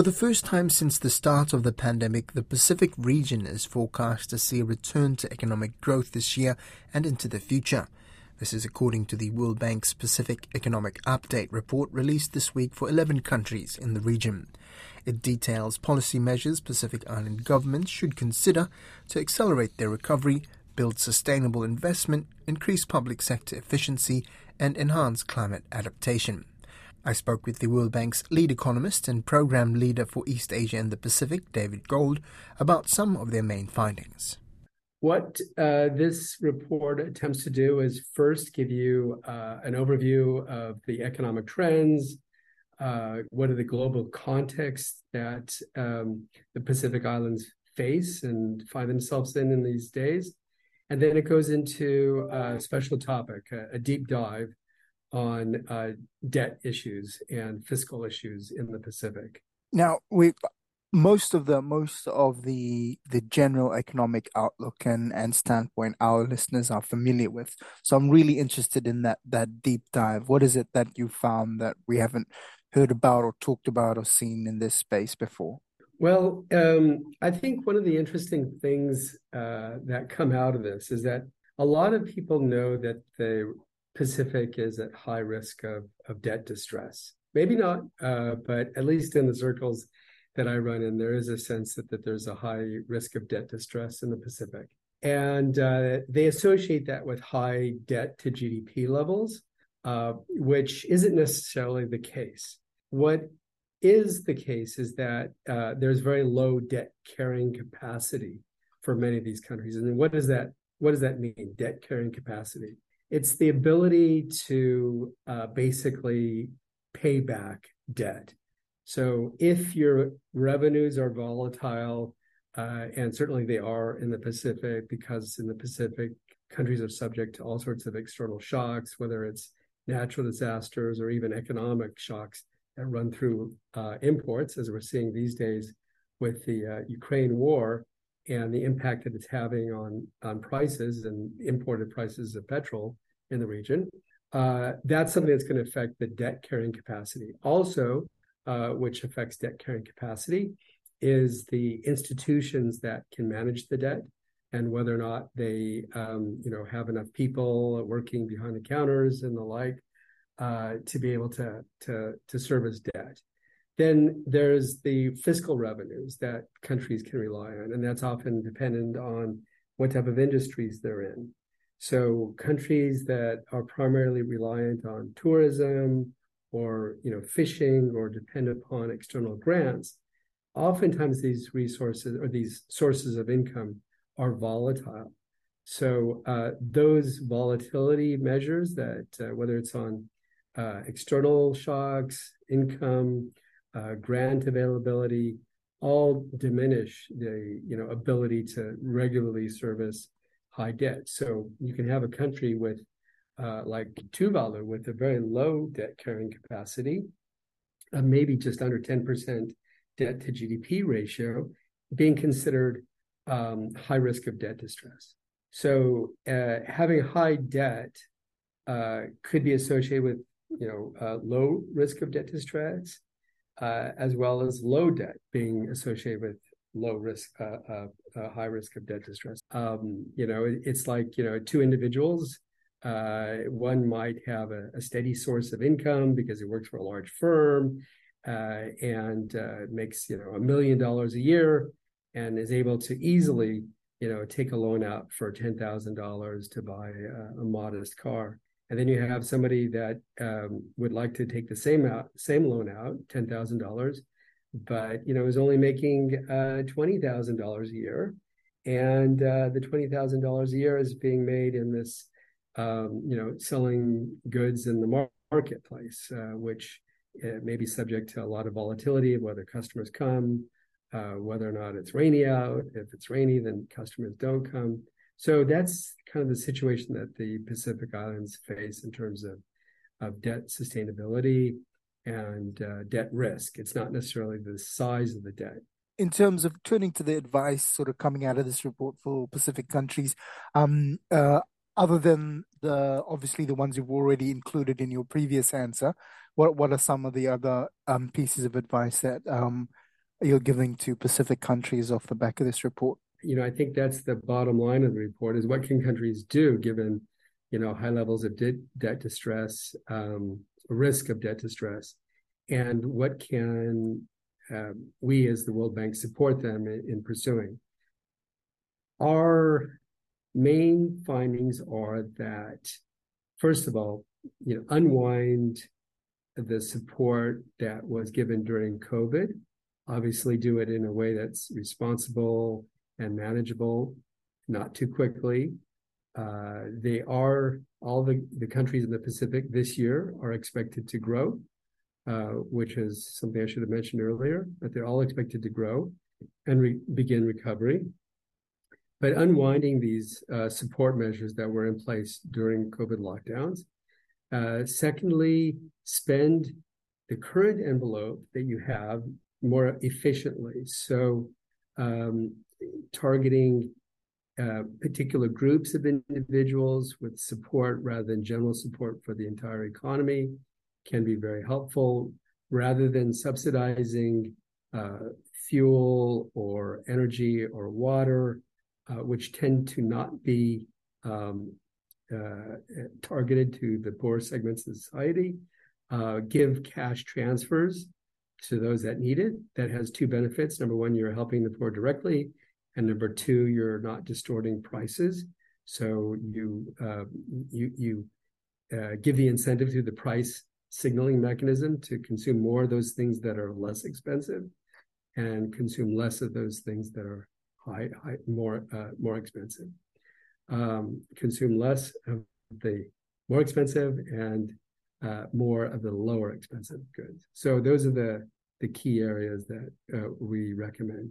For the first time since the start of the pandemic, the Pacific region is forecast to see a return to economic growth this year and into the future. This is according to the World Bank's Pacific Economic Update report released this week for 11 countries in the region. It details policy measures Pacific Island governments should consider to accelerate their recovery, build sustainable investment, increase public sector efficiency, and enhance climate adaptation. I spoke with the World Bank's lead economist and program leader for East Asia and the Pacific, David Gould, about some of their main findings. What uh, this report attempts to do is first give you uh, an overview of the economic trends, uh, what are the global contexts that um, the Pacific Islands face and find themselves in in these days. And then it goes into a special topic, a, a deep dive on uh, debt issues and fiscal issues in the Pacific. Now, we most of the most of the the general economic outlook and and standpoint our listeners are familiar with. So I'm really interested in that that deep dive. What is it that you found that we haven't heard about or talked about or seen in this space before? Well, um, I think one of the interesting things uh, that come out of this is that a lot of people know that the Pacific is at high risk of, of debt distress. Maybe not, uh, but at least in the circles that I run in, there is a sense that, that there's a high risk of debt distress in the Pacific. And uh, they associate that with high debt to GDP levels, uh, which isn't necessarily the case. What is the case is that uh, there's very low debt carrying capacity for many of these countries. And what does that what does that mean? Debt carrying capacity it's the ability to uh, basically pay back debt. So if your revenues are volatile, uh, and certainly they are in the Pacific, because in the Pacific, countries are subject to all sorts of external shocks, whether it's natural disasters or even economic shocks that run through uh, imports, as we're seeing these days with the uh, Ukraine war and the impact that it's having on on prices and imported prices of petrol in the region. Uh, that's something that's going to affect the debt carrying capacity. Also, uh, which affects debt carrying capacity, is the institutions that can manage the debt and whether or not they, um, you know, have enough people working behind the counters and the like uh, to be able to to to service debt. Then there's the fiscal revenues that countries can rely on, and that's often dependent on what type of industries they're in. So countries that are primarily reliant on tourism or you know fishing or depend upon external grants, oftentimes these resources or these sources of income are volatile. So uh, those volatility measures that uh, whether it's on uh, external shocks, income, uh, grant availability, all diminish the you know ability to regularly service high debt. So you can have a country with uh, like Tuvalu with a very low debt carrying capacity, uh, maybe just under 10% debt to GDP ratio, being considered um, high risk of debt distress. So uh, having high debt uh, could be associated with you know uh, low risk of debt distress, uh, as well as low debt being associated with low risk, uh, uh, uh, high risk of debt distress. Um, you know, it, it's like you know, two individuals. Uh, one might have a, a, steady source of income because he works for a large firm uh, and makes you know a million dollars a year and is able to easily you know take a loan out for ten thousand dollars to buy a, a, modest car. And then you have somebody that um, would like to take the same out, same loan out, ten thousand dollars, but you know is only making uh, twenty thousand dollars a year, and uh, the twenty thousand dollars a year is being made in this, um, you know, selling goods in the marketplace, uh, which uh, may be subject to a lot of volatility of whether customers come, uh, whether or not it's rainy out. If it's rainy, then customers don't come. So that's kind of the situation that the Pacific Islands face in terms of of debt sustainability and uh, debt risk. It's not necessarily the size of the debt. In terms of turning to the advice sort of coming out of this report for Pacific countries, um, uh, other than the obviously the ones you've already included in your previous answer, what what are some of the other um, pieces of advice that um, you're giving to Pacific countries off the back of this report? You know, I think that's the bottom line of the report: is what can countries do given, you know, high levels of de- debt distress, um, risk of debt distress, and what can uh, we as the World Bank support them in, in pursuing? Our main findings are that, first of all, you know, unwind the support that was given during COVID. Obviously, do it in a way that's responsible and manageable, not too quickly. Uh, they are all the, the countries in the Pacific this year are expected to grow, uh, which is something I should have mentioned earlier, but they're all expected to grow and re- begin recovery. But unwinding these uh, support measures that were in place during COVID lockdowns. Uh, secondly, spend the current envelope that you have more efficiently. So, um, targeting uh, particular groups of individuals with support rather than general support for the entire economy can be very helpful. Rather than subsidizing uh, fuel or energy or water, uh, which tend to not be um, uh, targeted to the poor segments of society, uh, give cash transfers to those that need it. That has two benefits. Number one, you're helping the poor directly, and number two, you're not distorting prices. So you uh, you you uh, give the incentive through the price signaling mechanism to consume more of those things that are less expensive, and consume less of those things that are high, high more uh, more expensive. Um, consume less of the more expensive and uh, more of the lower expensive goods. So those are the the key areas that uh, we recommend.